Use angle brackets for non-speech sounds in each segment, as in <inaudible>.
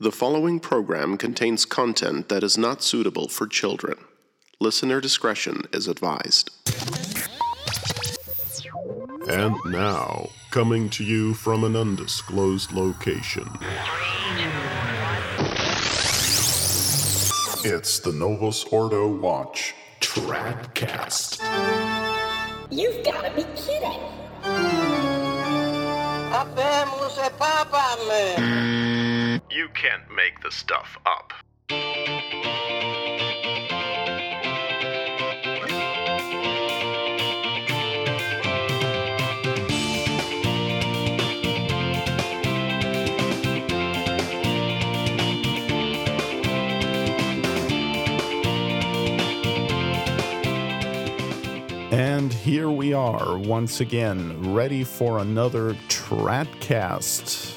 The following program contains content that is not suitable for children. Listener discretion is advised. And now, coming to you from an undisclosed location, it's the Novus Ordo Watch Tradcast. You've got to be kidding. Habemos papame. You can't make the stuff up. And here we are once again, ready for another Tradcast.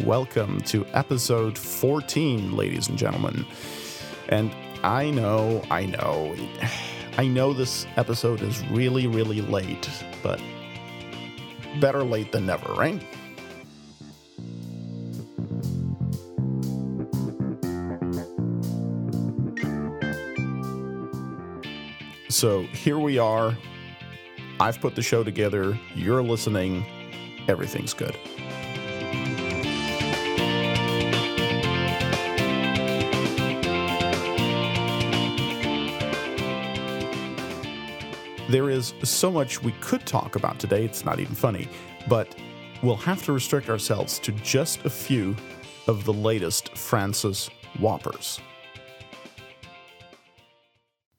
Welcome to episode 14, ladies and gentlemen. And I know, I know, I know this episode is really, really late, but better late than never, right? So here we are. I've put the show together. You're listening. Everything's good. There is so much we could talk about today, it's not even funny, but we'll have to restrict ourselves to just a few of the latest Francis Whoppers.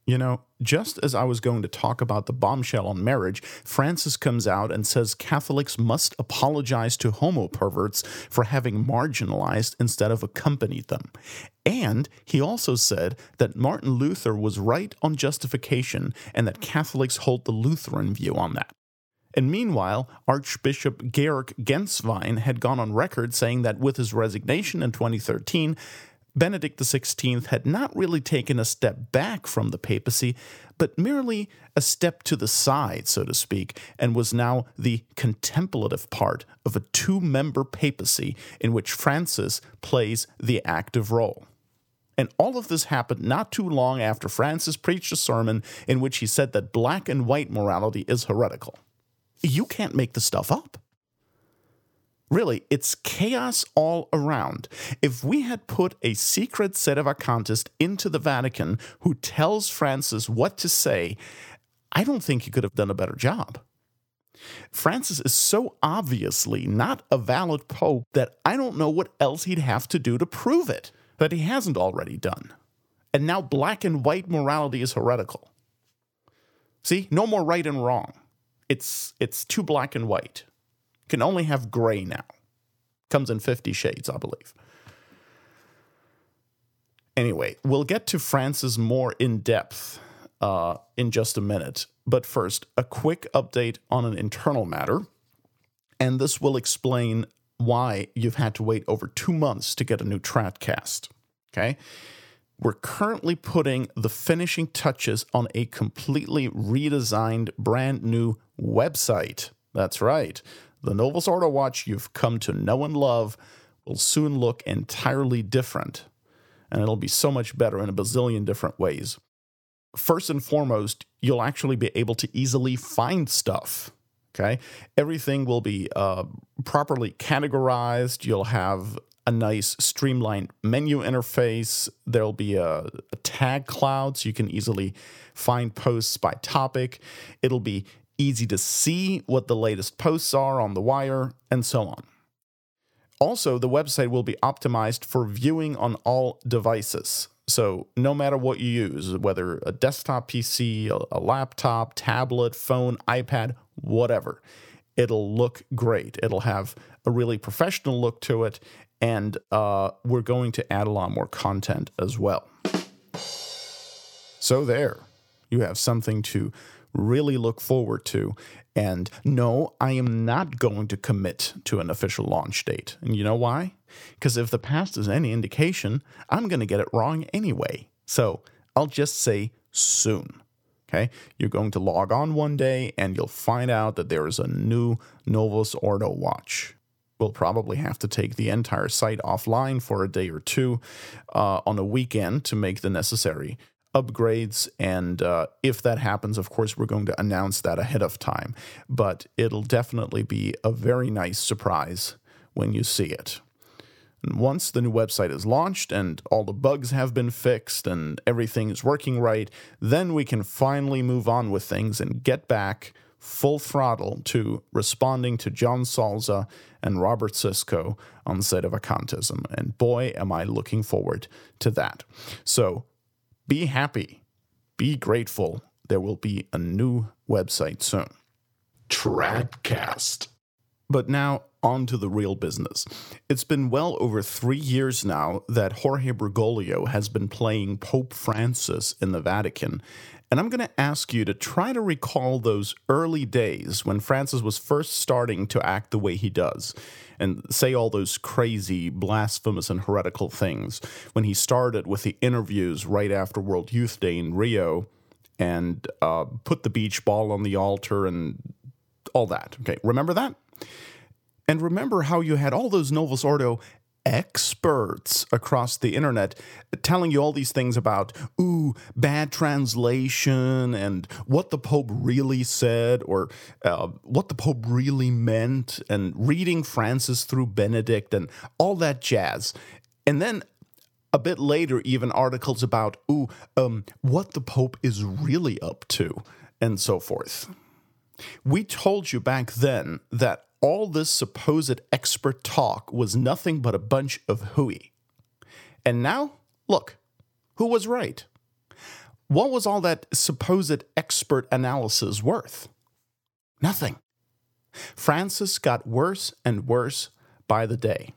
You know, just as I was going to talk about the bombshell on marriage, Francis comes out and says Catholics must apologize to homo perverts for having marginalized instead of accompanied them. And he also said that Martin Luther was right on justification and that Catholics hold the Lutheran view on that. And meanwhile, Archbishop Georg Gänswein had gone on record saying that with his resignation in 2013, Benedict XVI had not really taken a step back from the papacy, but merely a step to the side, so to speak, and was now the contemplative part of a two member papacy in which Francis plays the active role. And all of this happened not too long after Francis preached a sermon in which he said that black and white morality is heretical. You can't make this stuff up. Really, it's chaos all around. If we had put a secret set of sedevacantist into the Vatican who tells Francis what to say, I don't think he could have done a better job. Francis is so obviously not a valid pope that I don't know what else he'd have to do to prove it, that he hasn't already done. And now black and white morality is heretical. See, no more right and wrong. It's it's too black and white can only have gray now. Comes in 50 shades, I believe. Anyway, we'll get to Francis more in depth uh, in just a minute. But first, a quick update on an internal matter. And this will explain why you've had to wait over two months to get a new Tradcast. Okay? We're currently putting the finishing touches on a completely redesigned, brand new website. That's right. The Novus Ordo watch you've come to know and love will soon look entirely different, and it'll be so much better in a bazillion different ways. First and foremost, you'll actually be able to easily find stuff. Okay, everything will be uh, properly categorized. You'll have a nice streamlined menu interface. There'll be a, a, tag cloud so you can easily find posts by topic. It'll be easy to see what the latest posts are on the wire, and so on. Also, the website will be optimized for viewing on all devices. So, no matter what you use, whether a desktop PC, a, laptop, tablet, phone, iPad, whatever, it'll look great. It'll have a really professional look to it, and uh, we're going to add a lot more content as well. So, there, you have something to really look forward to. And no, I am not going to commit to an official launch date. And you know why? Because if the past is any indication, I'm going to get it wrong anyway. So I'll just say soon. Okay, you're going to log on one day and you'll find out that there is a new Novus Ordo watch. We'll probably have to take the entire site offline for a day or two uh, on a weekend to make the necessary upgrades. And uh, if that happens, of course, we're going to announce that ahead of time. But it'll definitely be a very nice surprise when you see it. And once the new website is launched and all the bugs have been fixed and everything is working right, then we can finally move on with things and get back full throttle to responding to John Salza and Robert Siscoe on Sedevacantism. And boy, am I looking forward to that. So be happy, be grateful. There will be a new website soon. Tradcast. But now, on to the real business. It's been well over three years now that Jorge Bergoglio has been playing Pope Francis in the Vatican. And I'm going to ask you to try to recall those early days when Francis was first starting to act the way he does and say all those crazy, blasphemous, and heretical things. When he started with the interviews right after World Youth Day in Rio and uh, put the beach ball on the altar and all that. Okay, remember that? And remember how you had all those Novus Ordo experts across the internet telling you all these things about, ooh, bad translation and what the Pope really said or uh, what the Pope really meant and reading Francis through Benedict and all that jazz. And then a bit later, even articles about, ooh, um, what the Pope is really up to and so forth. We told you back then that all this supposed expert talk was nothing but a bunch of hooey. And now, look, who was right? What was all that supposed expert analysis worth? Nothing. Francis got worse and worse by the day.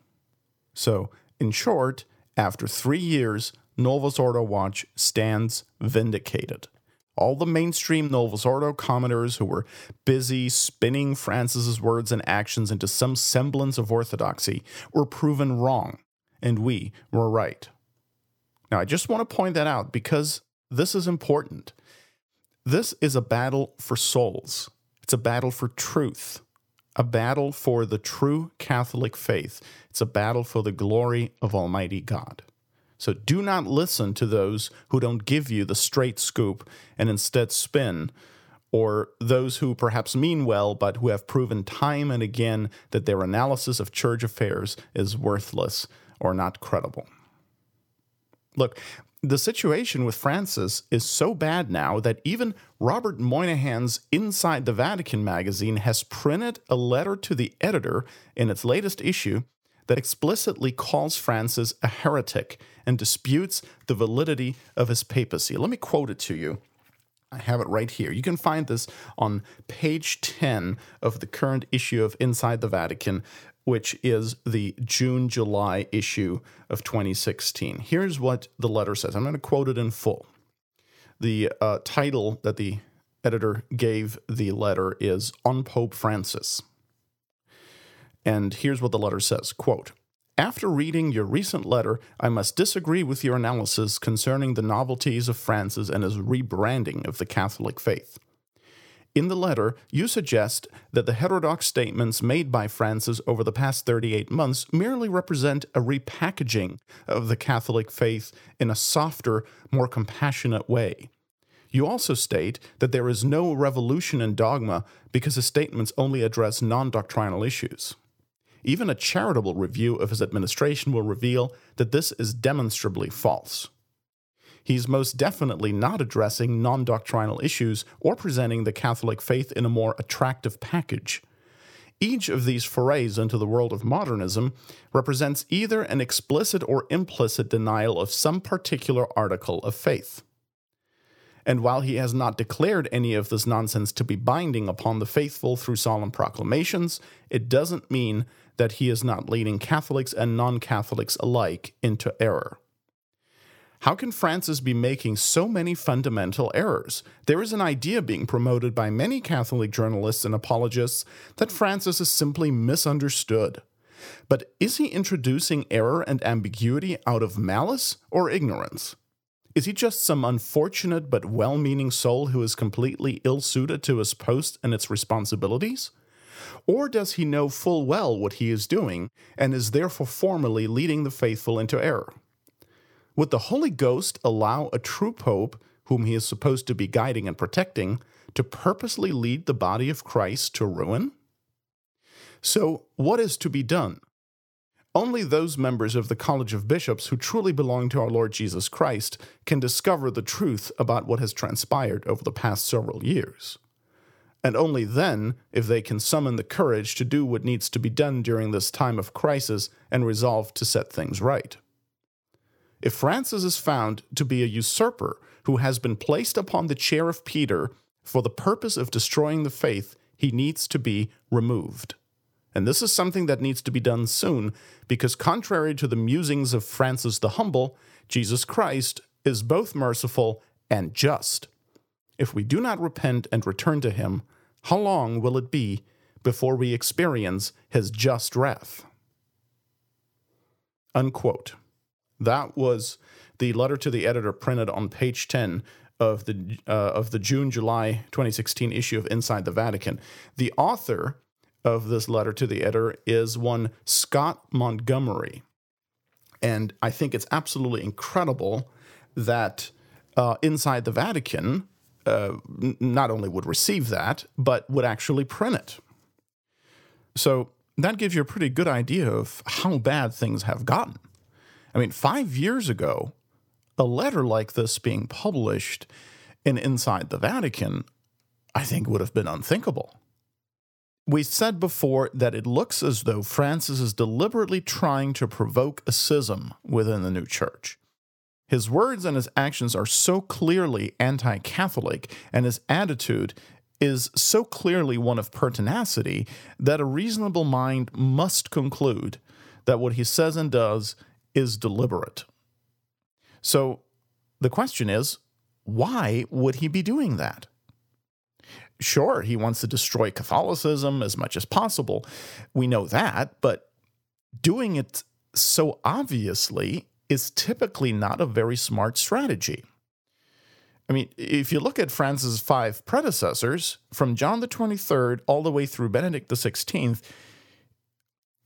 So, in short, after three years, Novus Ordo Watch stands vindicated. All the mainstream Novus Ordo commenters who were busy spinning Francis's words and actions into some semblance of orthodoxy were proven wrong, and we were right. Now, I just want to point that out because this is important. This is a battle for souls, it's a battle for truth, a battle for the true Catholic faith, it's a battle for the glory of Almighty God. So do not listen to those who don't give you the straight scoop and instead spin, or those who perhaps mean well but who have proven time and again that their analysis of church affairs is worthless or not credible. Look, the situation with Francis is so bad now that even Robert Moynihan's Inside the Vatican magazine has printed a letter to the editor in its latest issue that explicitly calls Francis a heretic and disputes the validity of his papacy. Let me quote it to you. I have it right here. You can find this on page 10 of the current issue of Inside the Vatican, which is the June July issue of 2016. Here's what the letter says. I'm going to quote it in full. The uh, title that the editor gave the letter is On Pope Francis. And here's what the letter says quote, after reading your recent letter, I must disagree with your analysis concerning the novelties of Francis and his rebranding of the Catholic faith. In the letter, you suggest that the heterodox statements made by Francis over the past 38 months merely represent a repackaging of the Catholic faith in a softer, more compassionate way. You also state that there is no revolution in dogma because his statements only address non doctrinal issues. Even a charitable review of his administration will reveal that this is demonstrably false. He's most definitely not addressing non doctrinal issues or presenting the Catholic faith in a more attractive package. Each of these forays into the world of modernism represents either an explicit or implicit denial of some particular article of faith. And while he has not declared any of this nonsense to be binding upon the faithful through solemn proclamations, it doesn't mean that he is not leading Catholics and non Catholics alike into error. How can Francis be making so many fundamental errors? There is an idea being promoted by many Catholic journalists and apologists that Francis is simply misunderstood. But is he introducing error and ambiguity out of malice or ignorance? Is he just some unfortunate but well meaning soul who is completely ill suited to his post and its responsibilities? Or does he know full well what he is doing and is therefore formally leading the faithful into error? Would the Holy Ghost allow a true pope, whom he is supposed to be guiding and protecting, to purposely lead the body of Christ to ruin? So, what is to be done? Only those members of the College of Bishops who truly belong to our Lord Jesus Christ can discover the truth about what has transpired over the past several years. And only then, if they can summon the courage to do what needs to be done during this time of crisis and resolve to set things right. If Francis is found to be a usurper who has been placed upon the chair of Peter for the purpose of destroying the faith, he needs to be removed. And this is something that needs to be done soon, because contrary to the musings of Francis the Humble, Jesus Christ is both merciful and just. If we do not repent and return to him, how long will it be before we experience his just wrath? Unquote. That was the letter to the editor printed on page 10 of the uh, of the June July 2016 issue of Inside the Vatican. The author of this letter to the editor is one Scott Montgomery. And I think it's absolutely incredible that uh, inside the Vatican uh, not only would receive that, but would actually print it. So that gives you a pretty good idea of how bad things have gotten. I mean, five years ago, a letter like this being published in Inside the Vatican, I think would have been unthinkable. We said before that it looks as though Francis is deliberately trying to provoke a schism within the new church. His words and his actions are so clearly anti Catholic, and his attitude is so clearly one of pertinacity that a reasonable mind must conclude that what he says and does is deliberate. So the question is why would he be doing that? Sure, he wants to destroy Catholicism as much as possible. We know that, but doing it so obviously is typically not a very smart strategy. I mean, if you look at Francis' five predecessors, from John the 23rd all the way through Benedict the 16th,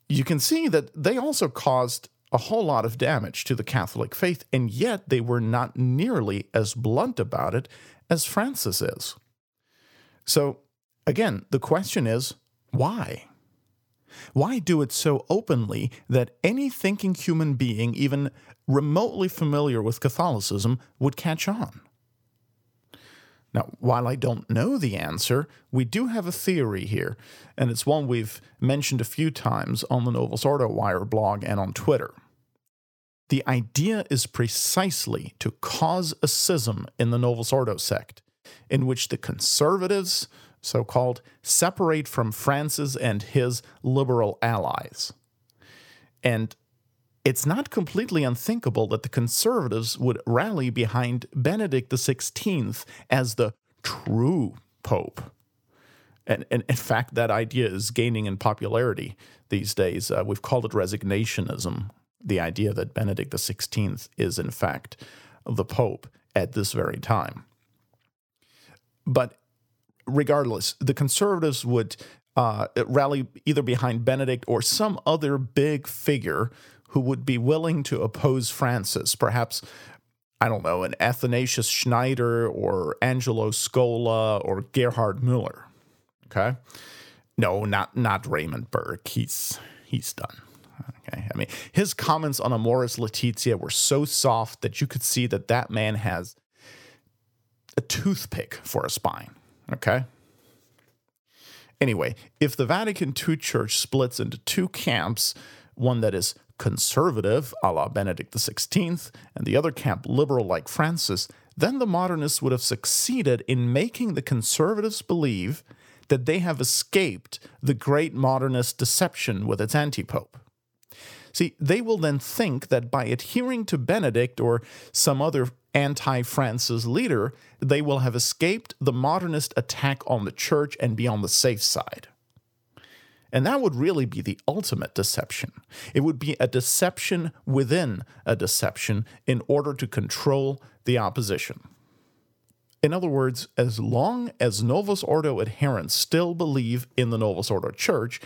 you can see that they also caused a whole lot of damage to the Catholic faith, and yet they were not nearly as blunt about it as Francis is. So, again, the question is why? Why do it so openly that any thinking human being, even remotely familiar with Catholicism, would catch on? Now, while I don't know the answer, we do have a theory here, and it's one we've mentioned a few times on the Novus Ordo Wire blog and on Twitter. The idea is precisely to cause a schism in the Novus Ordo sect, in which the conservatives, so called, separate from Francis and his liberal allies. And it's not completely unthinkable that the conservatives would rally behind Benedict XVI as the true pope. And, and, in fact, that idea is gaining in popularity these days. Uh, we've called it resignationism, the idea that Benedict XVI is, in fact, the pope at this very time. But regardless, the conservatives would uh, rally either behind Benedict or some other big figure who would be willing to oppose Francis, perhaps. I don't know, an Athanasius Schneider or Angelo Scola or Gerhard Müller. Okay? No, not not Raymond Burke. He's he's done. Okay. I mean, his comments on Amoris Laetitia were so soft that you could see that that man has a toothpick for a spine. Okay. Anyway, if the Vatican II church splits into two camps, one that is conservative, a la Benedict XVI, and the other camp liberal like Francis, then the modernists would have succeeded in making the conservatives believe that they have escaped the great modernist deception with its antipope. See, they will then think that by adhering to Benedict or some other anti Francis leader, they will have escaped the modernist attack on the church and be on the safe side. And that would really be the ultimate deception. It would be a deception within a deception in order to control the opposition. In other words, as long as Novus Ordo adherents still believe in the Novus Ordo Church,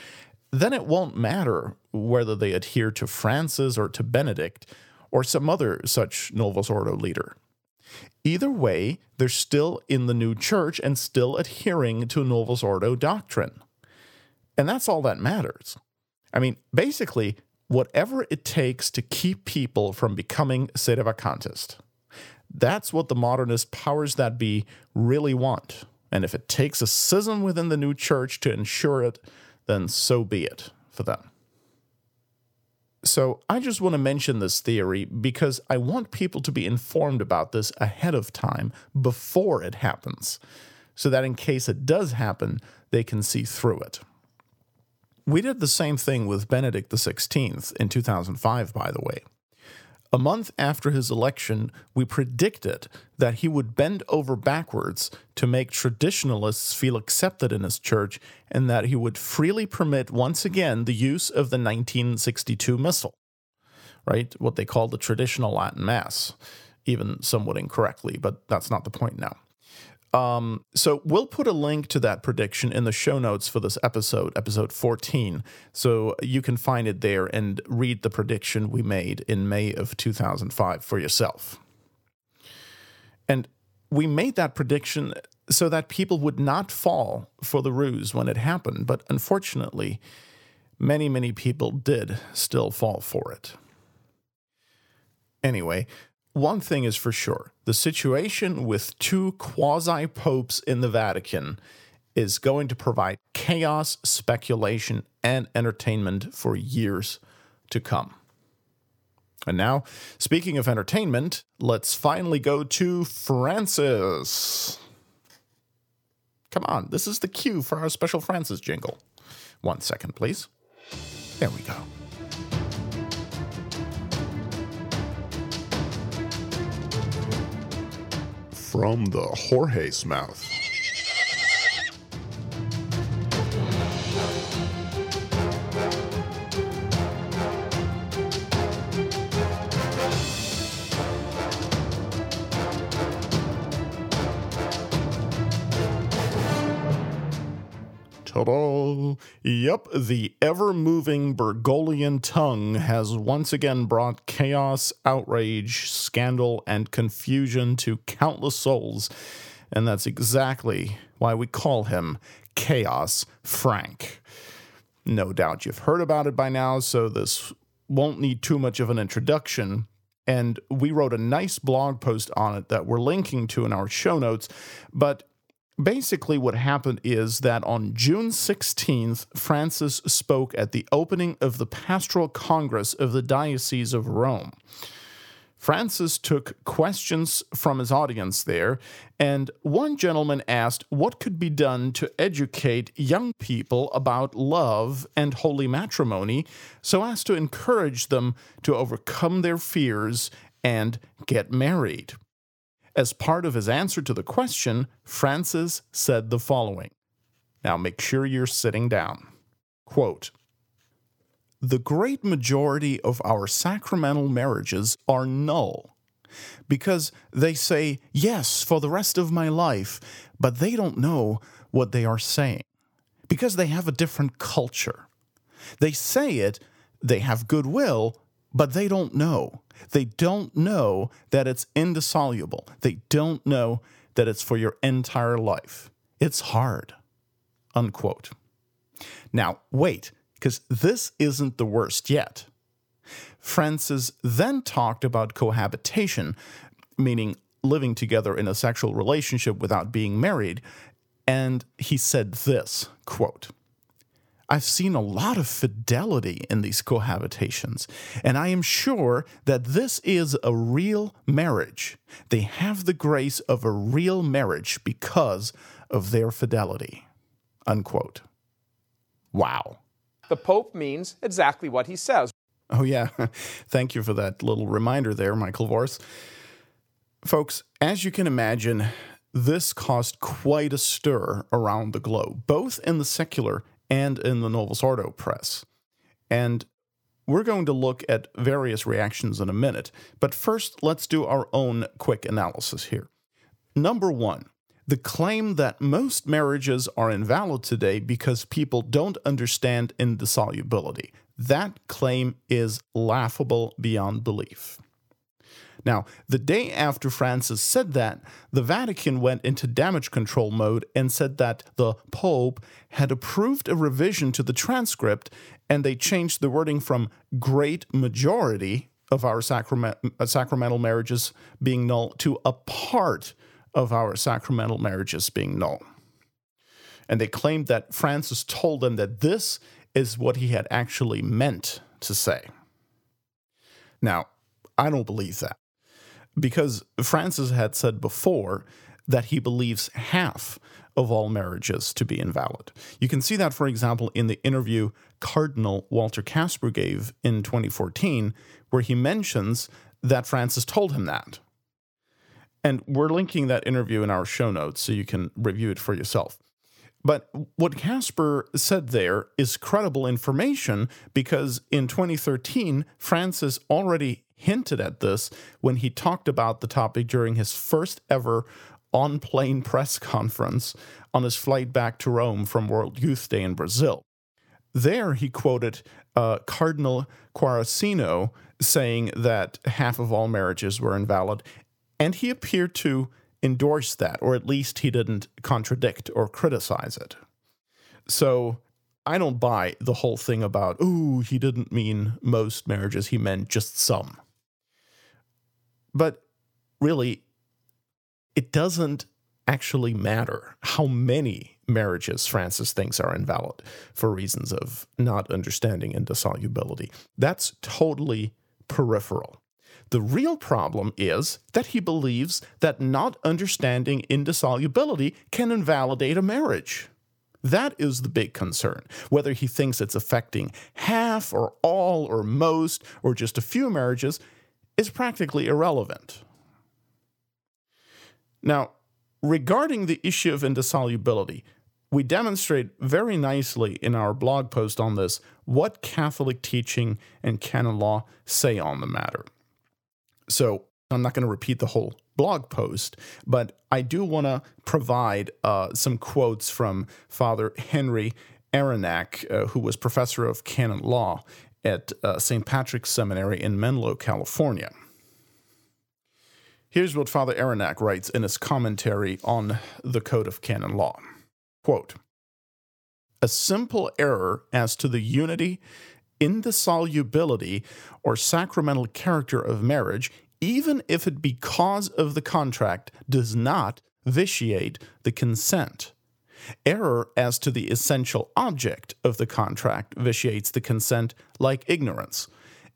then it won't matter whether they adhere to Francis or to Benedict or some other such Novus Ordo leader. Either way, they're still in the new church and still adhering to Novus Ordo doctrine. And that's all that matters. I mean, basically, whatever it takes to keep people from becoming sedevacantist. That's what the modernist powers that be really want. And if it takes a schism within the new church to ensure it, then so be it for them. So I just want to mention this theory because I want people to be informed about this ahead of time before it happens, so that in case it does happen, they can see through it. We did the same thing with Benedict XVI in 2005, by the way. A month after his election, we predicted that he would bend over backwards to make traditionalists feel accepted in his church and that he would freely permit once again the use of the 1962 Missal, right? What they call the traditional Latin Mass, even somewhat incorrectly, but that's not the point now. Um, so we'll put a link to that prediction in the show notes for this episode, episode 14. So you can find it there and read the prediction we made in May of 2005 for yourself. And we made that prediction so that people would not fall for the ruse when it happened. But unfortunately, many, many people did still fall for it. Anyway, one thing is for sure the situation with two quasi popes in the Vatican is going to provide chaos, speculation, and entertainment for years to come. And now, speaking of entertainment, let's finally go to Francis. Come on, this is the cue for our special Francis jingle. One second, please. There we go. From the Jorge's mouth. Yep, the ever-moving Bergoglian tongue has once again brought chaos, outrage, scandal, and confusion to countless souls, and that's exactly why we call him Chaos Frank. No doubt you've heard about it by now, so this won't need too much of an introduction. And we wrote a nice blog post on it that we're linking to in our show notes, but Basically, what happened is that on June 16th, Francis spoke at the opening of the Pastoral Congress of the Diocese of Rome. Francis took questions from his audience there, and one gentleman asked what could be done to educate young people about love and holy matrimony so as to encourage them to overcome their fears and get married. As part of his answer to the question, Francis said the following. Now make sure you're sitting down. Quote The great majority of our sacramental marriages are null because they say yes for the rest of my life, but they don't know what they are saying because they have a different culture. They say it, they have goodwill, but they don't know. They don't know that it's indissoluble. They don't know that it's for your entire life. It's hard. Unquote. Now, wait, because this isn't the worst yet. Francis then talked about cohabitation, meaning living together in a sexual relationship without being married, and he said this quote, I've seen a lot of fidelity in these cohabitations, and I am sure that this is a real marriage. They have the grace of a real marriage because of their fidelity. Unquote. Wow. The Pope means exactly what he says. Oh, yeah. <laughs> Thank you for that little reminder there, Michael Voris. Folks, as you can imagine, this caused quite a stir around the globe, both in the secular and in the Novus Ordo press. And we're going to look at various reactions in a minute, but first let's do our own quick analysis here. Number one, The claim that most marriages are invalid today because people don't understand indissolubility. That claim is laughable beyond belief. Now, the day after Francis said that, the Vatican went into damage control mode and said that the Pope had approved a revision to the transcript and they changed the wording from great majority of our sacrament, uh, sacramental marriages being null to a part of our sacramental marriages being null. And they claimed that Francis told them that this is what he had actually meant to say. Now, I don't believe that because Francis had said before that he believes half of all marriages to be invalid. You can see that, for example, in the interview Cardinal Walter Kasper gave in 2014, where he mentions that Francis told him that. And we're linking that interview in our show notes so you can review it for yourself. But what Kasper said there is credible information because in 2013, Francis already hinted at this when he talked about the topic during his first ever on plane press conference on his flight back to Rome from World Youth Day in Brazil. There, he quoted uh, Cardinal Quarracino saying that half of all marriages were invalid, and he appeared to endorse that, or at least he didn't contradict or criticize it. So I don't buy the whole thing about, ooh, he didn't mean most marriages, he meant just some. But really, it doesn't actually matter how many marriages Francis thinks are invalid for reasons of not understanding indissolubility. That's totally peripheral. The real problem is that he believes that not understanding indissolubility can invalidate a marriage. That is the big concern. Whether he thinks it's affecting half or all or most or just a few marriages is practically irrelevant. Now, regarding the issue of indissolubility, we demonstrate very nicely in our blog post on this what Catholic teaching and canon law say on the matter. So I'm not going to repeat the whole blog post, but I do want to provide uh, some quotes from Father Henry Ayrinhac, uh, who was professor of canon law at uh, St. Patrick's Seminary in Menlo, California. Here's what Father Ayrinhac writes in his commentary on the Code of Canon Law. Quote, a simple error as to the unity, indissolubility, or sacramental character of marriage, even if it be cause of the contract, does not vitiate the consent. Error as to the essential object of the contract vitiates the consent like ignorance.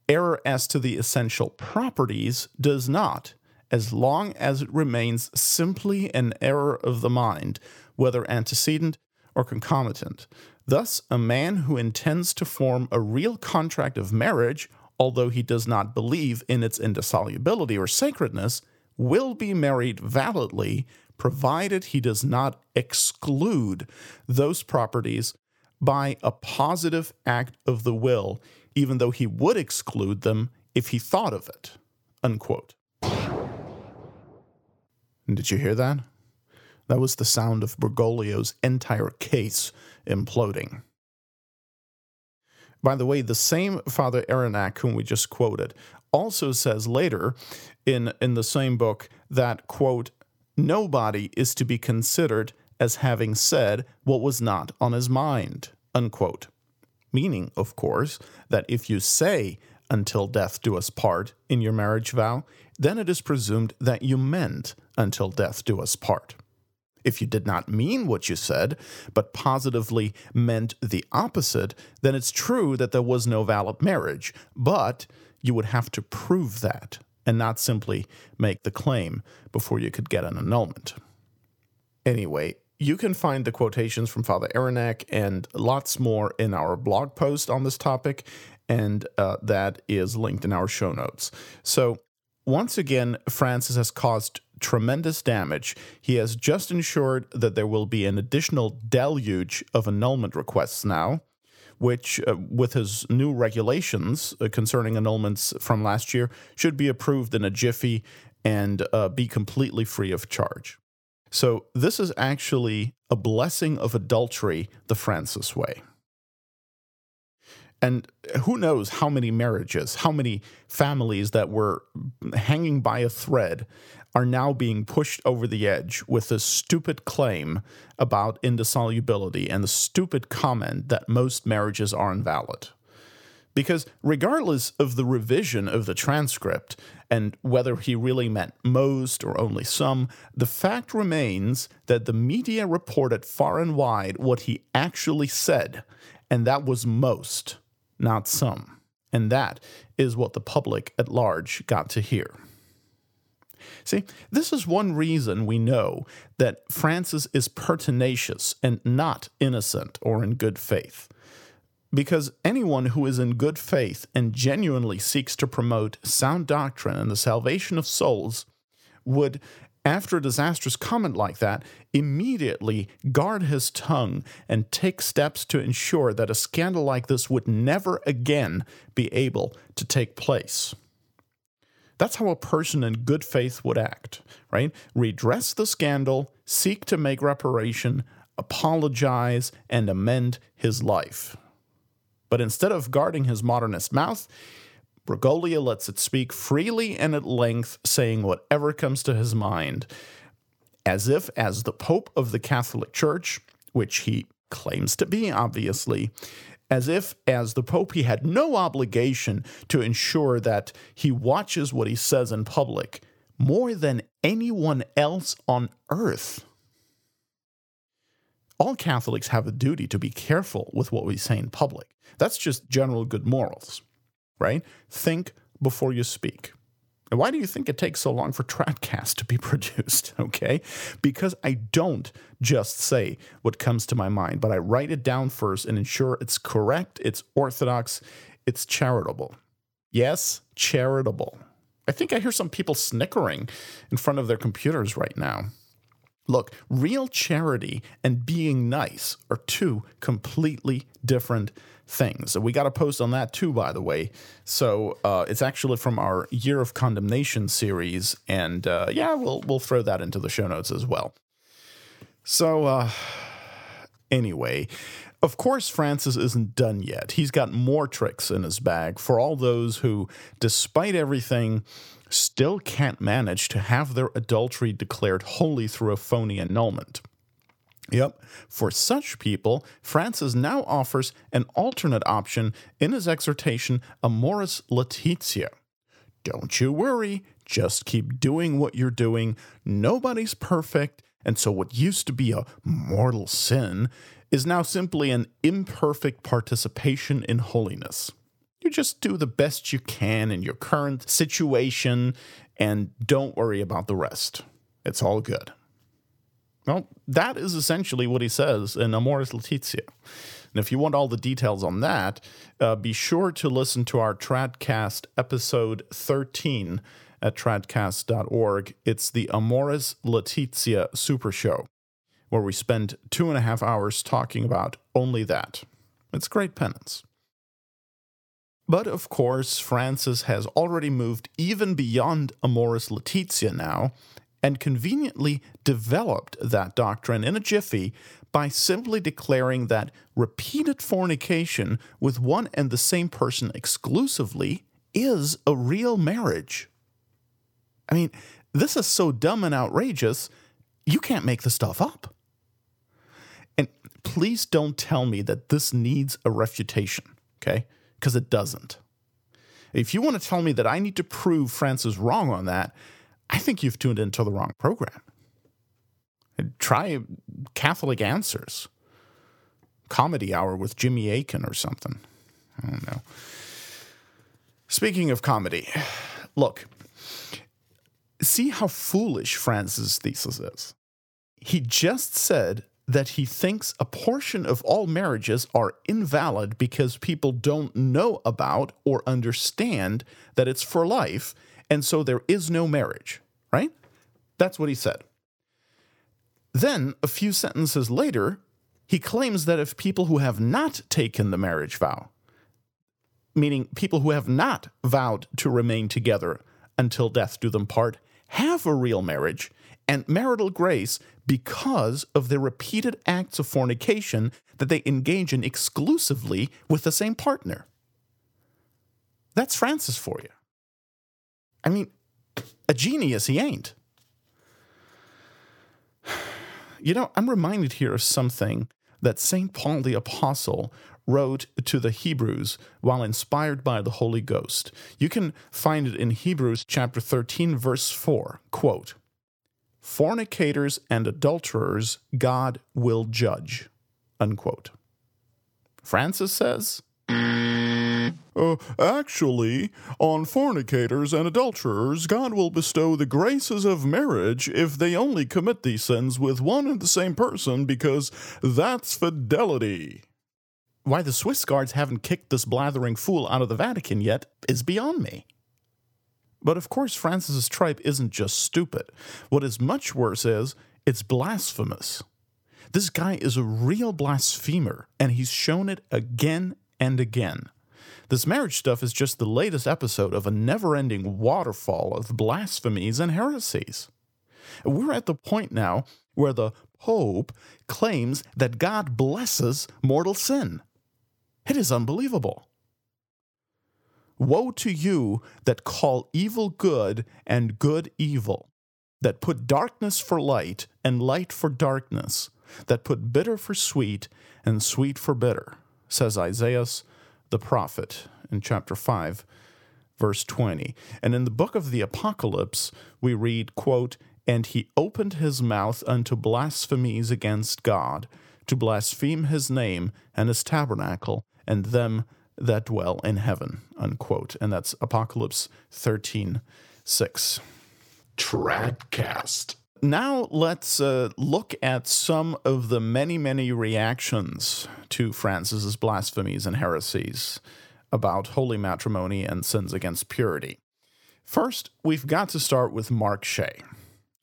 Error as to the essential properties does not, as long as it remains simply an error of the mind, whether antecedent or concomitant. Thus, a man who intends to form a real contract of marriage, although he does not believe in its indissolubility or sacredness, will be married validly provided he does not exclude those properties by a positive act of the will, even though he would exclude them if he thought of it. Unquote. Did you hear that? That was the sound of Bergoglio's entire case imploding. By the way, the same Father Ayrinhac, whom we just quoted, also says later in, in the same book that, quote, nobody is to be considered as having said what was not on his mind, unquote. Meaning, of course, that if you say, until death do us part in your marriage vow, then it is presumed that you meant until death do us part. If you did not mean what you said, but positively meant the opposite, then it's true that there was no valid marriage, but you would have to prove that and not simply make the claim before you could get an annulment. Anyway, you can find the quotations from Father Ayrinhac and lots more in our blog post on this topic, and uh, that is linked in our show notes. So, once again, Francis has caused tremendous damage. He has just ensured that there will be an additional deluge of annulment requests now which, uh, with his new regulations uh, concerning annulments from last year, should be approved in a jiffy and uh, be completely free of charge. So, this is actually a blessing of adultery the Francis way. And who knows how many marriages, how many families that were hanging by a thread are now being pushed over the edge with this stupid claim about indissolubility and the stupid comment that most marriages are invalid. Because regardless of the revision of the transcript and whether he really meant most or only some, the fact remains that the media reported far and wide what he actually said, and that was most, not some. And that is what the public at large got to hear. See, this is one reason we know that Francis is pertinacious and not innocent or in good faith. Because anyone who is in good faith and genuinely seeks to promote sound doctrine and the salvation of souls would, after a disastrous comment like that, immediately guard his tongue and take steps to ensure that a scandal like this would never again be able to take place. That's how a person in good faith would act, right? Redress the scandal, seek to make reparation, apologize, and amend his life. But instead of guarding his modernist mouth, Bergoglio lets it speak freely and at length, saying whatever comes to his mind, as if, as the Pope of the Catholic Church, which he claims to be, obviously, as if, as the Pope, he had no obligation to ensure that he watches what he says in public more than anyone else on earth. All Catholics have a duty to be careful with what we say in public. That's just general good morals, right? Think before you speak. Why do you think it takes so long for <laughs> Tradcast to be produced? Okay. Because I don't just say what comes to my mind, but I write it down first and ensure it's correct, it's orthodox, it's charitable. Yes, charitable. I think I hear some people snickering in front of their computers right now. Look, real charity and being nice are two completely different things. We got a post on that too, by the way. So uh, it's actually from our Year of Condemnation series, and uh, yeah, we'll we'll throw that into the show notes as well. So uh, anyway. Of course, Francis isn't done yet. He's got more tricks in his bag for all those who, despite everything, still can't manage to have their adultery declared holy through a phony annulment. Yep, for such people, Francis now offers an alternate option in his exhortation, Amoris Laetitia. Don't you worry, just keep doing what you're doing. Nobody's perfect, and so what used to be a mortal sin is now simply an imperfect participation in holiness. You just do the best you can in your current situation and don't worry about the rest. It's all good. Well, that is essentially what he says in Amoris Laetitia. And if you want all the details on that, uh, be sure to listen to our Tradcast episode 13 at tradcast.org. It's the Amoris Laetitia Super Show, where we spend two and a half hours talking about only that. It's great penance. But of course, Francis has already moved even beyond Amoris Laetitia now and conveniently developed that doctrine in a jiffy by simply declaring that repeated fornication with one and the same person exclusively is a real marriage. I mean, this is so dumb and outrageous, you can't make the stuff up. And please don't tell me that this needs a refutation, okay? Because it doesn't. If you want to tell me that I need to prove Francis wrong on that, I think you've tuned into the wrong program. Try Catholic Answers, Comedy Hour with Jimmy Akin or something. I don't know. Speaking of comedy, look, see how foolish Francis' thesis is. He just said that he thinks a portion of all marriages are invalid because people don't know about or understand that it's for life and so there is no marriage, right? That's what he said. Then, a few sentences later, he claims that if people who have not taken the marriage vow, meaning people who have not vowed to remain together until death do them part, have a real marriage, and marital grace because of their repeated acts of fornication that they engage in exclusively with the same partner. That's Francis for you. I mean, a genius he ain't. You know, I'm reminded here of something that St. Paul the Apostle wrote to the Hebrews while inspired by the Holy Ghost. You can find it in Hebrews chapter 13 verse 4. Quote: Fornicators and adulterers God will judge. Unquote. Francis says, uh, actually, on fornicators and adulterers, God will bestow the graces of marriage if they only commit these sins with one and the same person, because that's fidelity. Why the Swiss guards haven't kicked this blathering fool out of the Vatican yet is beyond me. But of course, Francis's tripe isn't just stupid. What is much worse is it's blasphemous. This guy is a real blasphemer, and he's shown it again and again. This marriage stuff is just the latest episode of a never ending waterfall of blasphemies and heresies. We're at the point now where the Pope claims that God blesses mortal sin. It is unbelievable. Woe to you that call evil good and good evil, that put darkness for light and light for darkness, that put bitter for sweet and sweet for bitter, says Isaiah the prophet in chapter 5 verse 20 and in the book of the apocalypse we read quote and he opened his mouth unto blasphemies against god to blaspheme his name and his tabernacle and them that dwell in heaven unquote and that's apocalypse 13 6 Tradcast. now let's uh, look at some of the many, many reactions to Francis's blasphemies and heresies about holy matrimony and sins against purity. First, we've got to start with Mark Shea.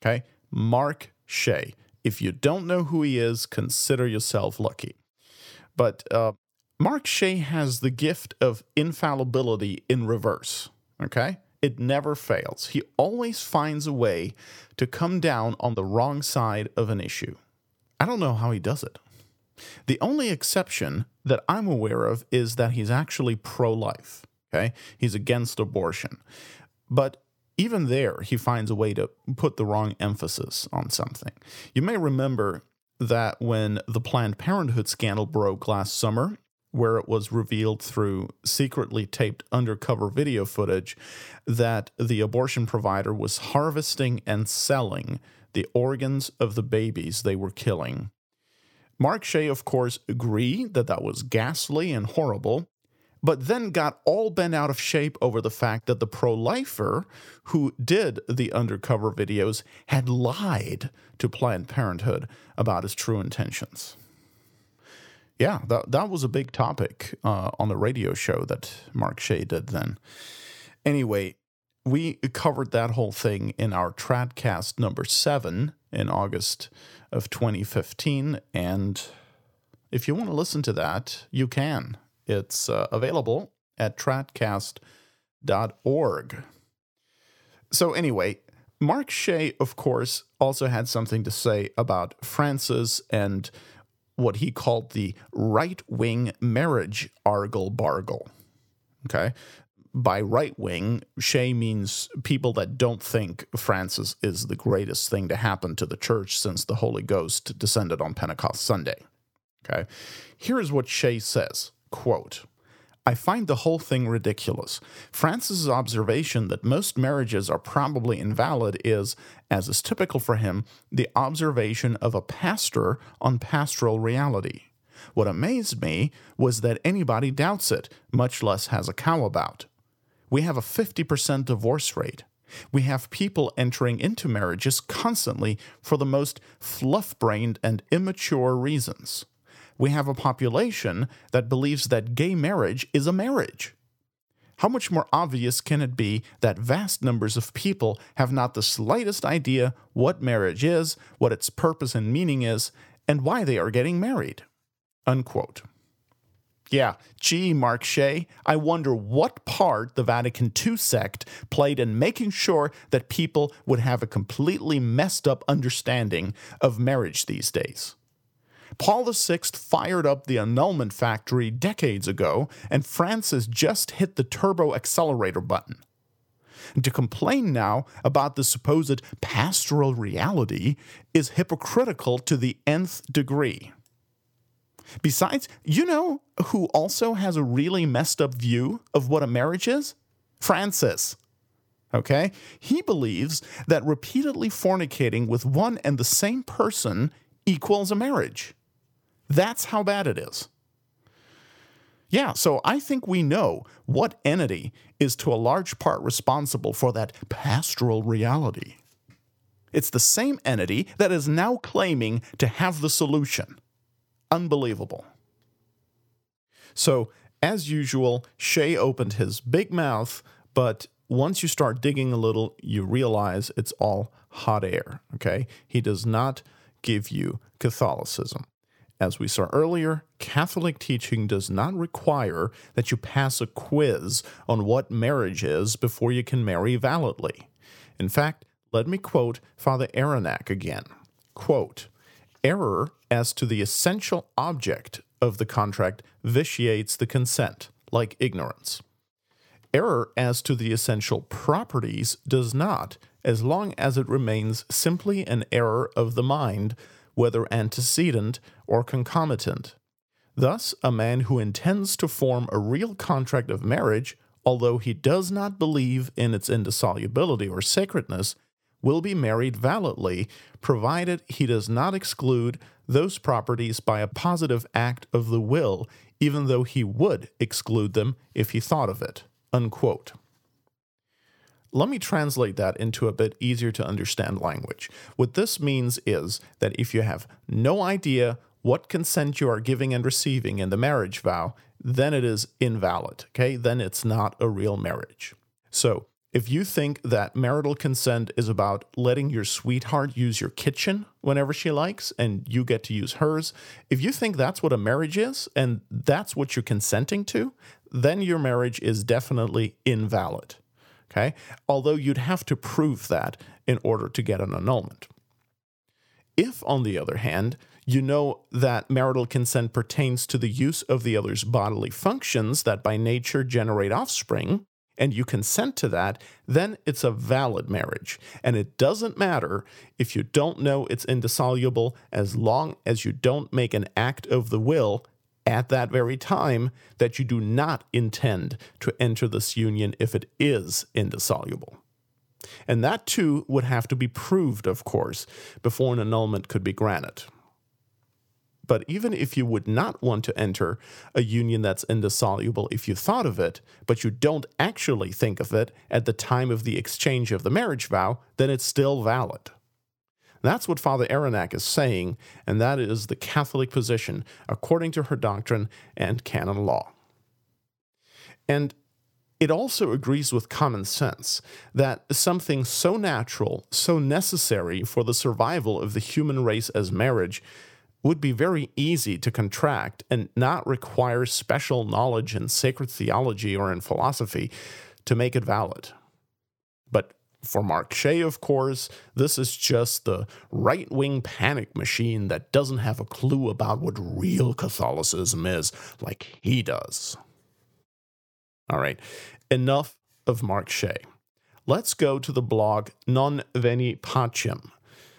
Okay? Mark Shea. If you don't know who he is, consider yourself lucky. But uh, Mark Shea has the gift of infallibility in reverse. Okay? It never fails. He always finds a way to come down on the wrong side of an issue. I don't know how he does it. The only exception that I'm aware of is that he's actually pro life. Okay? He's against abortion. But even there, he finds a way to put the wrong emphasis on something. You may remember that when the Planned Parenthood scandal broke last summer, where it was revealed through secretly taped undercover video footage that the abortion provider was harvesting and selling the organs of the babies they were killing. Mark Shea, of course, agreed that that was ghastly and horrible, but then got all bent out of shape over the fact that the pro lifer who did the undercover videos had lied to Planned Parenthood about his true intentions. Yeah, that, that was a big topic uh, on the radio show that Mark Shea did then. Anyway, we covered that whole thing in our Tradcast number seven in August of 2015. And if you want to listen to that, you can. It's uh, available at tradcast.org. So, anyway, Mark Shea, of course, also had something to say about Francis and what he called the right wing marriage argle bargle. Okay. By right wing, Shea means people that don't think Francis is the greatest thing to happen to the church since the Holy Ghost descended on Pentecost Sunday. Okay. Here is what Shea says quote, I find the whole thing ridiculous. Francis's observation that most marriages are probably invalid is, as is typical for him, the observation of a pastor on pastoral reality. What amazed me was that anybody doubts it, much less has a cow about. We have a 50% divorce rate. We have people entering into marriages constantly for the most fluff brained and immature reasons we have a population that believes that gay marriage is a marriage. How much more obvious can it be that vast numbers of people have not the slightest idea what marriage is, what its purpose and meaning is, and why they are getting married? Unquote. Yeah, gee, Mark Shea, I wonder what part the Vatican II sect played in making sure that people would have a completely messed up understanding of marriage these days. Paul VI fired up the annulment factory decades ago, and Francis just hit the turbo accelerator button. And to complain now about the supposed pastoral reality is hypocritical to the nth degree. Besides, you know who also has a really messed up view of what a marriage is? Francis. Okay? He believes that repeatedly fornicating with one and the same person equals a marriage. That's how bad it is. Yeah, so I think we know what entity is to a large part responsible for that pastoral reality. It's the same entity that is now claiming to have the solution. Unbelievable. So, as usual, Shea opened his big mouth, but once you start digging a little, you realize it's all hot air, okay? He does not give you Catholicism. As we saw earlier, Catholic teaching does not require that you pass a quiz on what marriage is before you can marry validly. In fact, let me quote Father Ayrinhac again. Quote, error as to the essential object of the contract vitiates the consent, like ignorance. Error as to the essential properties does not, as long as it remains simply an error of the mind, whether antecedent or concomitant. Thus, a man who intends to form a real contract of marriage, although he does not believe in its indissolubility or sacredness, will be married validly, provided he does not exclude those properties by a positive act of the will, even though he would exclude them if he thought of it. Unquote. Let me translate that into a bit easier to understand language. What this means is that if you have no idea what consent you are giving and receiving in the marriage vow, then it is invalid. Okay? Then it's not a real marriage. So, if you think that marital consent is about letting your sweetheart use your kitchen whenever she likes and you get to use hers, if you think that's what a marriage is and that's what you're consenting to, then your marriage is definitely invalid. Okay? Although you'd have to prove that in order to get an annulment. If, on the other hand, you know that marital consent pertains to the use of the other's bodily functions that by nature generate offspring, and you consent to that, then it's a valid marriage. And it doesn't matter if you don't know it's indissoluble as long as you don't make an act of the will at that very time that you do not intend to enter this union if it is indissoluble. And that too would have to be proved, of course, before an annulment could be granted. But even if you would not want to enter a union that's indissoluble if you thought of it, but you don't actually think of it at the time of the exchange of the marriage vow, then it's still valid. That's what Father Ayrinhac is saying, and that is the Catholic position according to her doctrine and canon law. And it also agrees with common sense that something so natural, so necessary for the survival of the human race as marriage, would be very easy to contract and not require special knowledge in sacred theology or in philosophy to make it valid. But for Mark Shea, of course, this is just the right wing panic machine that doesn't have a clue about what real Catholicism is, like he does. All right, enough of Mark Shea. Let's go to the blog Non Veni Pacem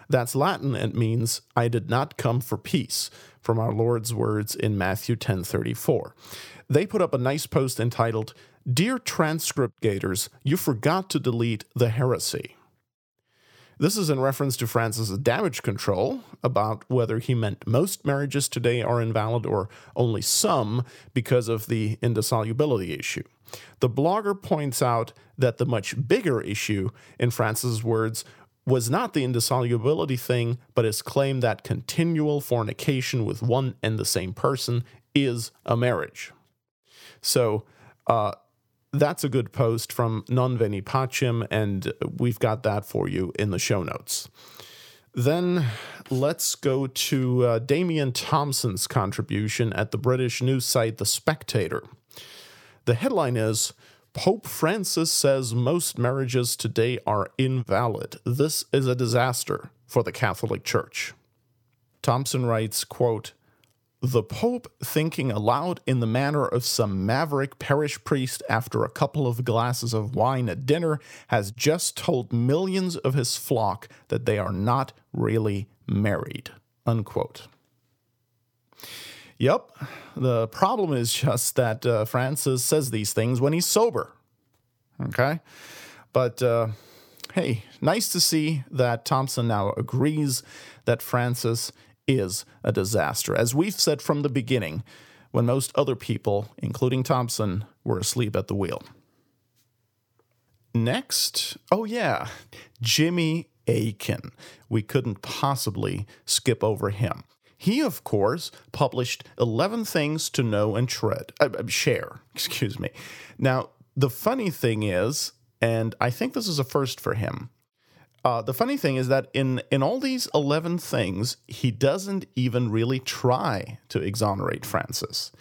that's Latin and means I did not come for peace from our Lord's words in Matthew 10:34. They put up a nice post entitled Dear transcript gators, you forgot to delete the heresy. This is in reference to Francis' damage control about whether he meant most marriages today are invalid or only some because of the indissolubility issue. The blogger points out that the much bigger issue, in Francis' words, was not the indissolubility thing, but his claim that continual fornication with one and the same person is a marriage. So, uh, that's a good post from Non Veni Pacem, and we've got that for you in the show notes. Then let's go to uh, Damian Thompson's contribution at the British news site The Spectator. The headline is Pope Francis says most marriages today are invalid. This is a disaster for the Catholic Church. Thompson writes, quote, the Pope thinking aloud in the manner of some maverick parish priest after a couple of glasses of wine at dinner has just told millions of his flock that they are not really married. Unquote. Yep, the problem is just that uh, Francis says these things when he's sober. Okay? But uh, hey, nice to see that Thompson now agrees that Francis is a disaster. As we've said from the beginning, when most other people, including Thompson, were asleep at the wheel. Next, oh yeah, Jimmy Akin. We couldn't possibly skip over him. He, of course, published 11 things to know and tread, uh, uh share, <laughs> excuse me. Now, the funny thing is, and I think this is a first for him, uh, the funny thing is that in in all these eleven things, he doesn't even really try to exonerate Francis.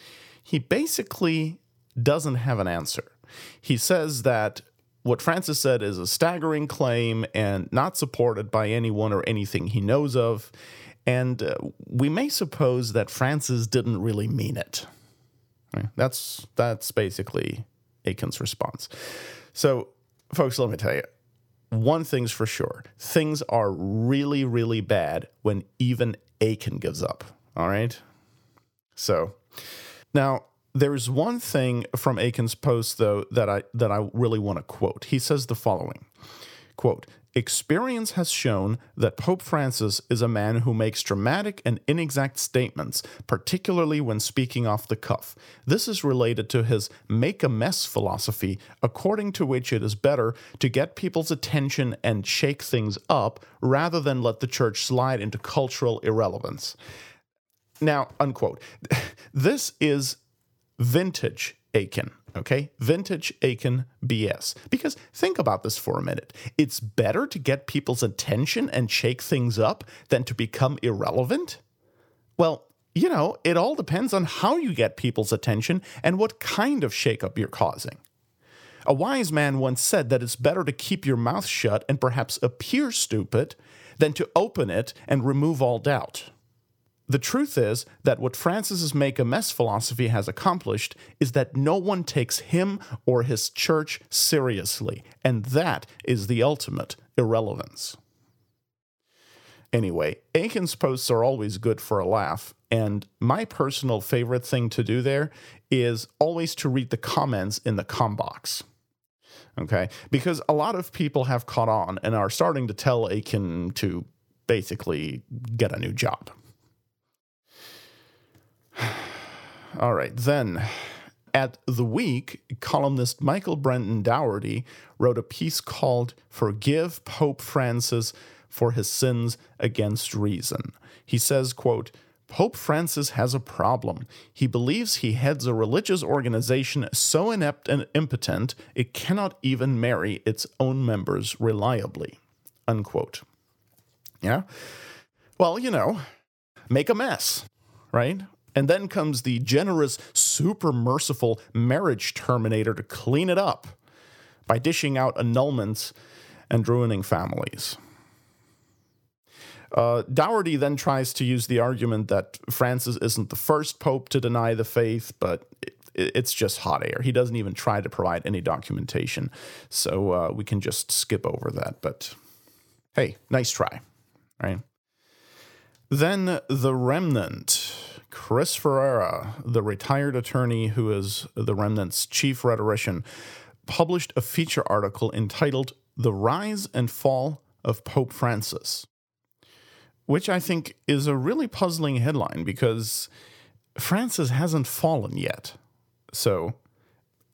He basically doesn't have an answer. He says that what Francis said is a staggering claim and not supported by anyone or anything he knows of. And uh, we may suppose that Francis didn't really mean it. That's that's basically Akin's response. So, folks, let me tell you, one thing's for sure things are really, really bad when even Akin gives up. All right. So now there's one thing from Akin's post though that I that I really want to quote. He says the following quote Experience has shown that Pope Francis is a man who makes dramatic and inexact statements, particularly when speaking off the cuff. This is related to his make a mess philosophy, according to which it is better to get people's attention and shake things up rather than let the church slide into cultural irrelevance. Now, unquote. <laughs> This is vintage Akin. Okay, vintage Akin BS. Because think about this for a minute. It's better to get people's attention and shake things up than to become irrelevant? Well, you know, it all depends on how you get people's attention and what kind of shakeup you're causing. A wise man once said that it's better to keep your mouth shut and perhaps appear stupid than to open it and remove all doubt. The truth is that what Francis's make a mess philosophy has accomplished is that no one takes him or his church seriously, and that is the ultimate irrelevance. Anyway, Akin's posts are always good for a laugh, and my personal favorite thing to do there is always to read the comments in the com box. Okay, because a lot of people have caught on and are starting to tell Akin to basically get a new job. <sighs> All right, then. At The Week, columnist Michael Brendan Dougherty wrote a piece called Forgive Pope Francis for His Sins Against Reason. He says, quote, Pope Francis has a problem. He believes he heads a religious organization so inept and impotent it cannot even marry its own members reliably. Unquote. Yeah? Well, you know, make a mess, right? And then comes the generous, super merciful marriage terminator to clean it up by dishing out annulments and ruining families. Uh, Dougherty then tries to use the argument that Francis isn't the first pope to deny the faith, but it, it's just hot air. He doesn't even try to provide any documentation, so uh, we can just skip over that. But hey, nice try, right? Then the remnant. Chris Ferrara, the retired attorney who is the Remnant's chief rhetorician, published a feature article entitled The Rise and Fall of Pope Francis, which I think is a really puzzling headline because Francis hasn't fallen yet. So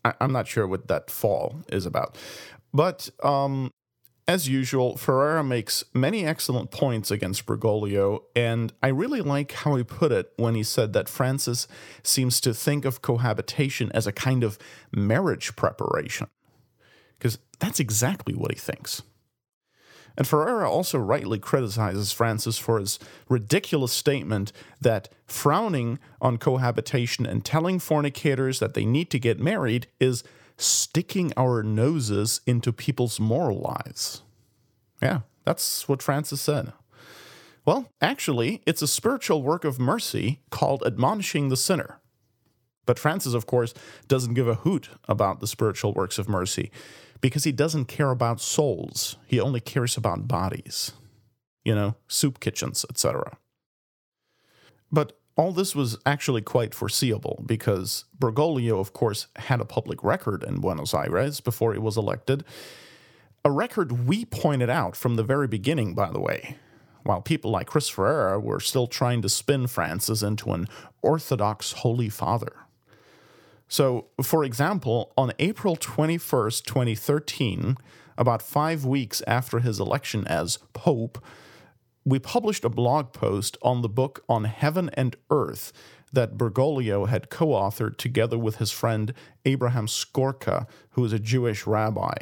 I- am not sure what that fall is about. But um, as usual, Ferrara makes many excellent points against Bergoglio, and I really like how he put it when he said that Francis seems to think of cohabitation as a kind of marriage preparation. Because that's exactly what he thinks. And Ferrara also rightly criticizes Francis for his ridiculous statement that frowning on cohabitation and telling fornicators that they need to get married is sticking our noses into people's moral lives. Yeah, that's what Francis said. Well, actually, it's a spiritual work of mercy called admonishing the sinner. But Francis, of course, doesn't give a hoot about the spiritual works of mercy because he doesn't care about souls. He only cares about bodies. You know, soup kitchens, etc. But all this was actually quite foreseeable because Bergoglio, of course, had a public record in Buenos Aires before he was elected. A record we pointed out from the very beginning, by the way, while people like Chris Ferrara were still trying to spin Francis into an Orthodox Holy Father. So, for example, on April 21st, 2013, about five weeks after his election as Pope, we published a blog post on the book On Heaven and Earth that Bergoglio had co authored together with his friend Abraham Skorka, who is a Jewish rabbi.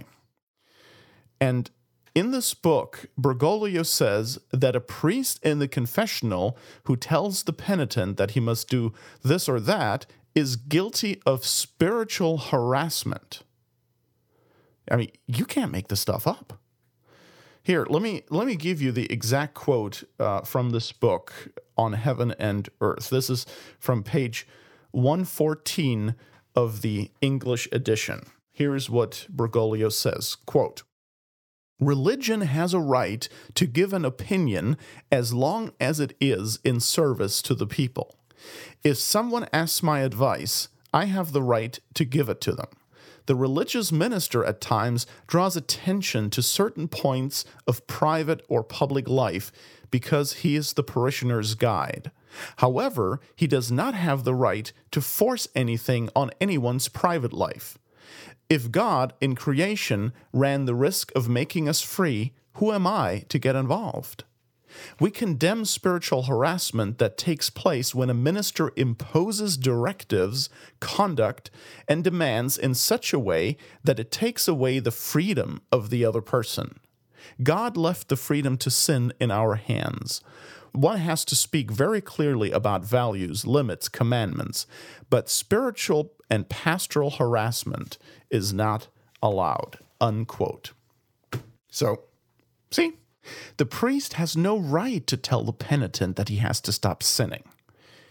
And in this book, Bergoglio says that a priest in the confessional who tells the penitent that he must do this or that is guilty of spiritual harassment. I mean, you can't make this stuff up. Here, let me let me give you the exact quote uh, from this book on heaven and earth. This is from page 114 of the English edition. Here's what Bergoglio says, quote, Religion has a right to give an opinion as long as it is in service to the people. If someone asks my advice, I have the right to give it to them. The religious minister at times draws attention to certain points of private or public life because he is the parishioner's guide. However, he does not have the right to force anything on anyone's private life. If God, in creation, ran the risk of making us free, who am I to get involved? We condemn spiritual harassment that takes place when a minister imposes directives, conduct, and demands in such a way that it takes away the freedom of the other person. God left the freedom to sin in our hands. One has to speak very clearly about values, limits, commandments, but spiritual and pastoral harassment is not allowed. Unquote. So, see, the priest has no right to tell the penitent that he has to stop sinning.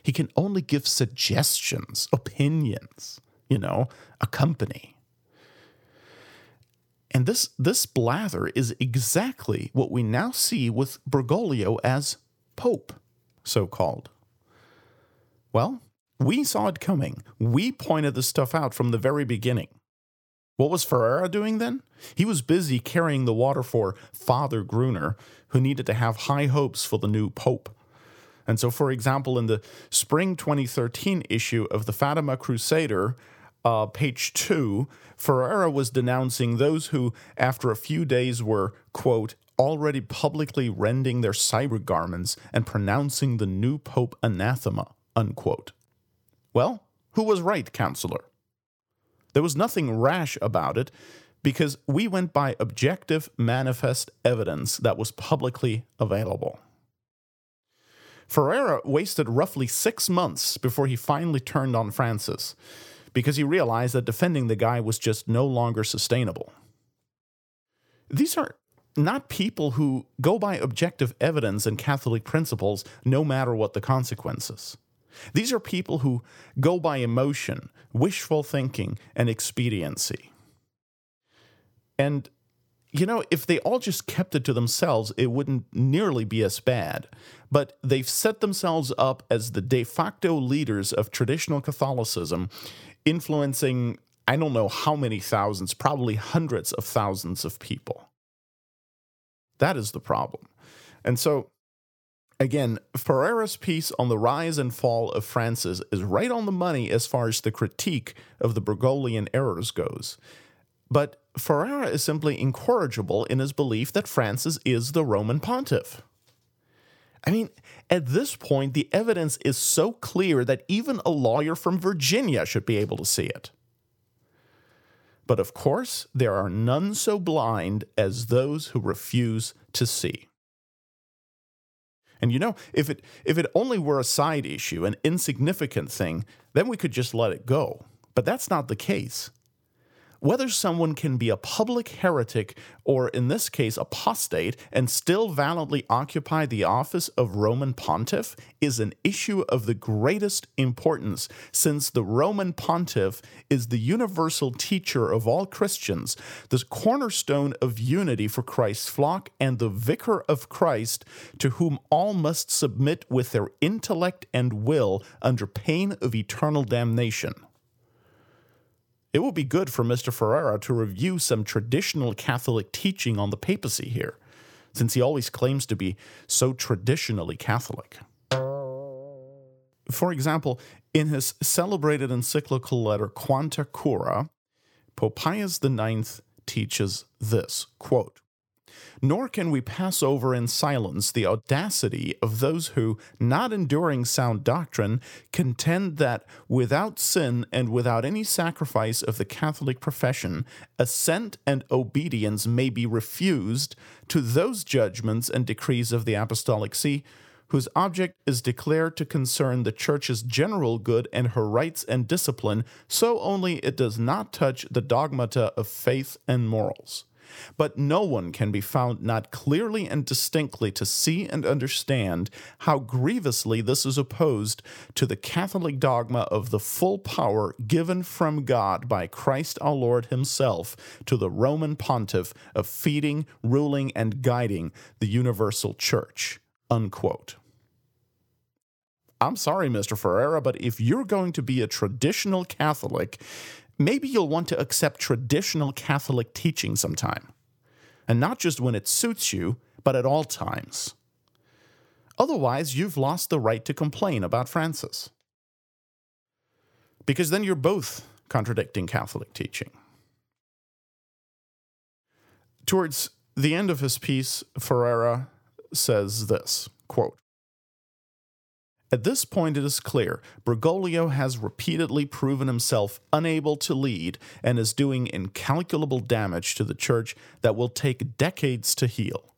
He can only give suggestions, opinions, you know, accompany. And this, this blather is exactly what we now see with Bergoglio as Pope, so called. Well, we saw it coming. We pointed this stuff out from the very beginning. What was Ferrara doing then? He was busy carrying the water for Father Gruner, who needed to have high hopes for the new pope. And so, for example, in the spring 2013 issue of the Fatima Crusader, uh, page two, Ferrara was denouncing those who, after a few days, were, quote, already publicly rending their cyber garments and pronouncing the new pope anathema, unquote. Well, who was right, counselor? There was nothing rash about it because we went by objective, manifest evidence that was publicly available. Ferrara wasted roughly six months before he finally turned on Francis because he realized that defending the guy was just no longer sustainable. These are not people who go by objective evidence and Catholic principles no matter what the consequences. These are people who go by emotion, wishful thinking, and expediency. And, you know, if they all just kept it to themselves, it wouldn't nearly be as bad. But they've set themselves up as the de facto leaders of traditional Catholicism, influencing I don't know how many thousands, probably hundreds of thousands of people. That is the problem. And so Again, Ferrara's piece on the rise and fall of Francis is right on the money as far as the critique of the Bergoglian errors goes. But Ferrara is simply incorrigible in his belief that Francis is the Roman pontiff. I mean, at this point, the evidence is so clear that even a lawyer from Virginia should be able to see it. But of course, there are none so blind as those who refuse to see. And you know, if it if it only were a side issue, an insignificant thing, then we could just let it go. But that's not the case whether someone can be a public heretic or, in this case, apostate and still validly occupy the office of Roman pontiff is an issue of the greatest importance, since the Roman pontiff is the universal teacher of all Christians, the cornerstone of unity for Christ's flock, and the vicar of Christ, to whom all must submit with their intellect and will under pain of eternal damnation. It would be good for Mr. Ferrara to review some traditional Catholic teaching on the papacy here, since he always claims to be so traditionally Catholic. For example, in his celebrated encyclical letter Quanta Cura, Pope Pius IX teaches this quote, nor can we pass over in silence the audacity of those who, not enduring sound doctrine, contend that without sin and without any sacrifice of the Catholic profession, assent and obedience may be refused to those judgments and decrees of the Apostolic See whose object is declared to concern the Church's general good and her rights and discipline, so only it does not touch the dogmata of faith and morals. But no one can be found not clearly and distinctly to see and understand how grievously this is opposed to the Catholic dogma of the full power given from God by Christ our Lord Himself to the Roman pontiff of feeding, ruling, and guiding the universal church. Unquote. I'm sorry, Mr. Ferrara, but if you're going to be a traditional Catholic, maybe you'll want to accept traditional Catholic teaching sometime. And not just when it suits you, but at all times. Otherwise, you've lost the right to complain about Francis. Because then you're both contradicting Catholic teaching. Towards the end of his piece, Ferrara says this quote, at this point, it is clear Bergoglio has repeatedly proven himself unable to lead and is doing incalculable damage to the Church that will take decades to heal.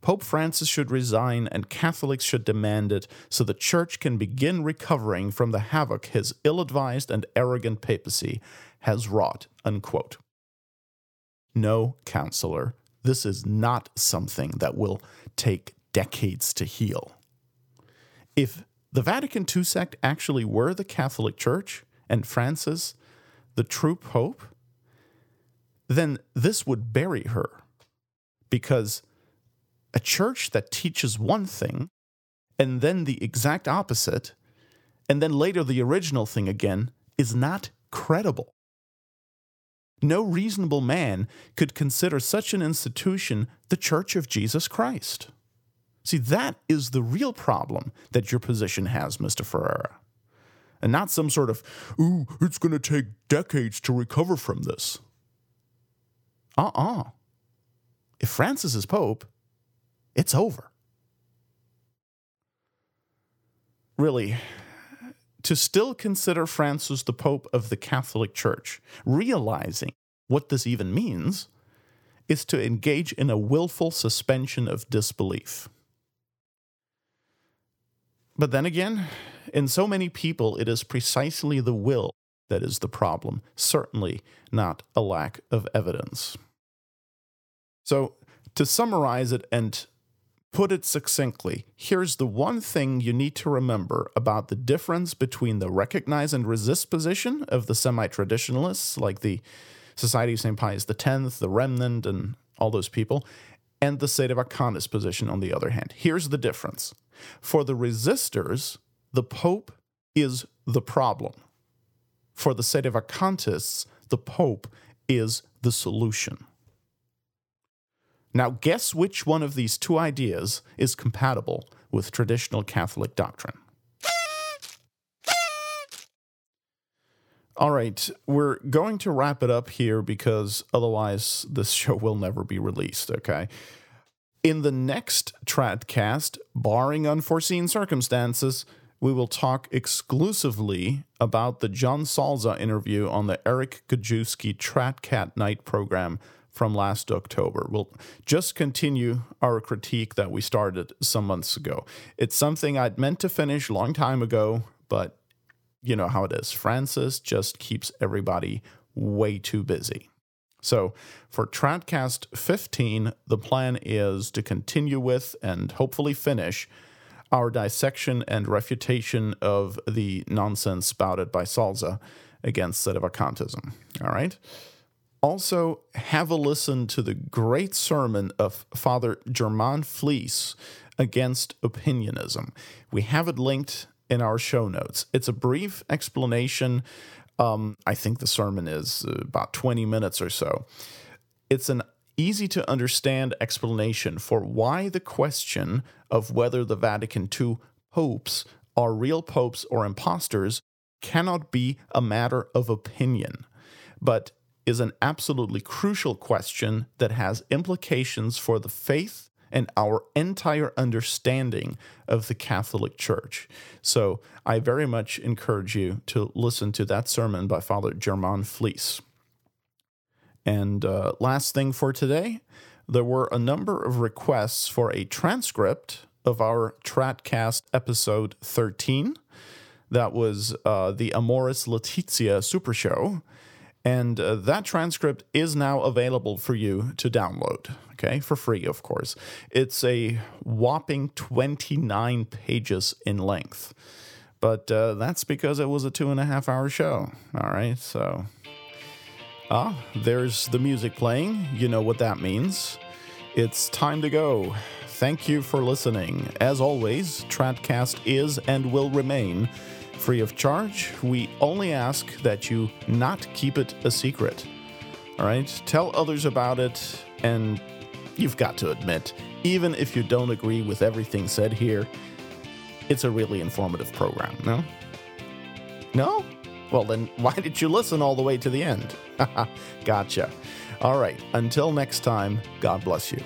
Pope Francis should resign and Catholics should demand it so the Church can begin recovering from the havoc his ill advised and arrogant papacy has wrought. Unquote. No, counselor, this is not something that will take decades to heal. If the Vatican II sect actually were the Catholic Church and Francis the true Pope, then this would bury her. Because a church that teaches one thing and then the exact opposite, and then later the original thing again, is not credible. No reasonable man could consider such an institution the Church of Jesus Christ. See, that is the real problem that your position has, Mr. Ferrara. And not some sort of, ooh, it's going to take decades to recover from this. Uh uh If Francis is Pope, it's over. Really, to still consider Francis the Pope of the Catholic Church, realizing what this even means, is to engage in a willful suspension of disbelief. But then again, in so many people, it is precisely the will that is the problem, certainly not a lack of evidence. So, to summarize it and put it succinctly, here's the one thing you need to remember about the difference between the recognize and resist position of the semi traditionalists, like the Society of St. Pius X, the Remnant, and all those people, and the State of Sedevacantist position on the other hand. Here's the difference for the resistors, the Pope is the problem. For the sedevacantists, the Pope is the solution. Now, guess which one of these two ideas is compatible with traditional Catholic doctrine? All right, we're going to wrap it up here because otherwise this <laughs> show will never be released, okay? In the next Tradcast, barring unforeseen circumstances, we will talk exclusively about the John Salza interview on the Eric Gajewski TradCatKnight program from last October. We'll just continue our critique that we started some months ago. It's something I'd meant to finish a long time ago, but you know how it is. Francis just keeps everybody way too busy. So, for Tradcast 15, the plan is to continue with and hopefully finish our dissection and refutation of the nonsense spouted by Salza against Sedevacantism. All right? Also, have a listen to the great sermon of Father Germain Fliess against opinionism. We have it linked in our show notes. It's a brief explanation. Um, I think the sermon is about 20 minutes or so. It's an easy to understand explanation for why the question of whether the Vatican II popes are real popes or impostors cannot be a matter of opinion, but is an absolutely crucial question that has implications for the faith and our entire understanding of the Catholic Church. So I very much encourage you to listen to that sermon by Father Germain Fliess. And uh, last thing for today, there were a number of requests for a transcript of our Tradcast episode 13. That was uh, the Amoris Laetitia Super Show. And uh, that transcript is now available for you to download, okay, for free, of course. It's a whopping 29 pages in length. But uh, that's because it was a two and a half hour show, all right? So Ah, there's the music playing. You know what that means. It's time to go. Thank you for listening. As always, Tradcast is and will remain free of charge. We only ask that you not keep it a secret. All right? Tell others about it, and you've got to admit, even if you don't agree with everything said here, it's a really informative program, no? No? Well, then <laughs> why did you listen all the way to the end? <laughs> gotcha. All right. Until next time, God bless you.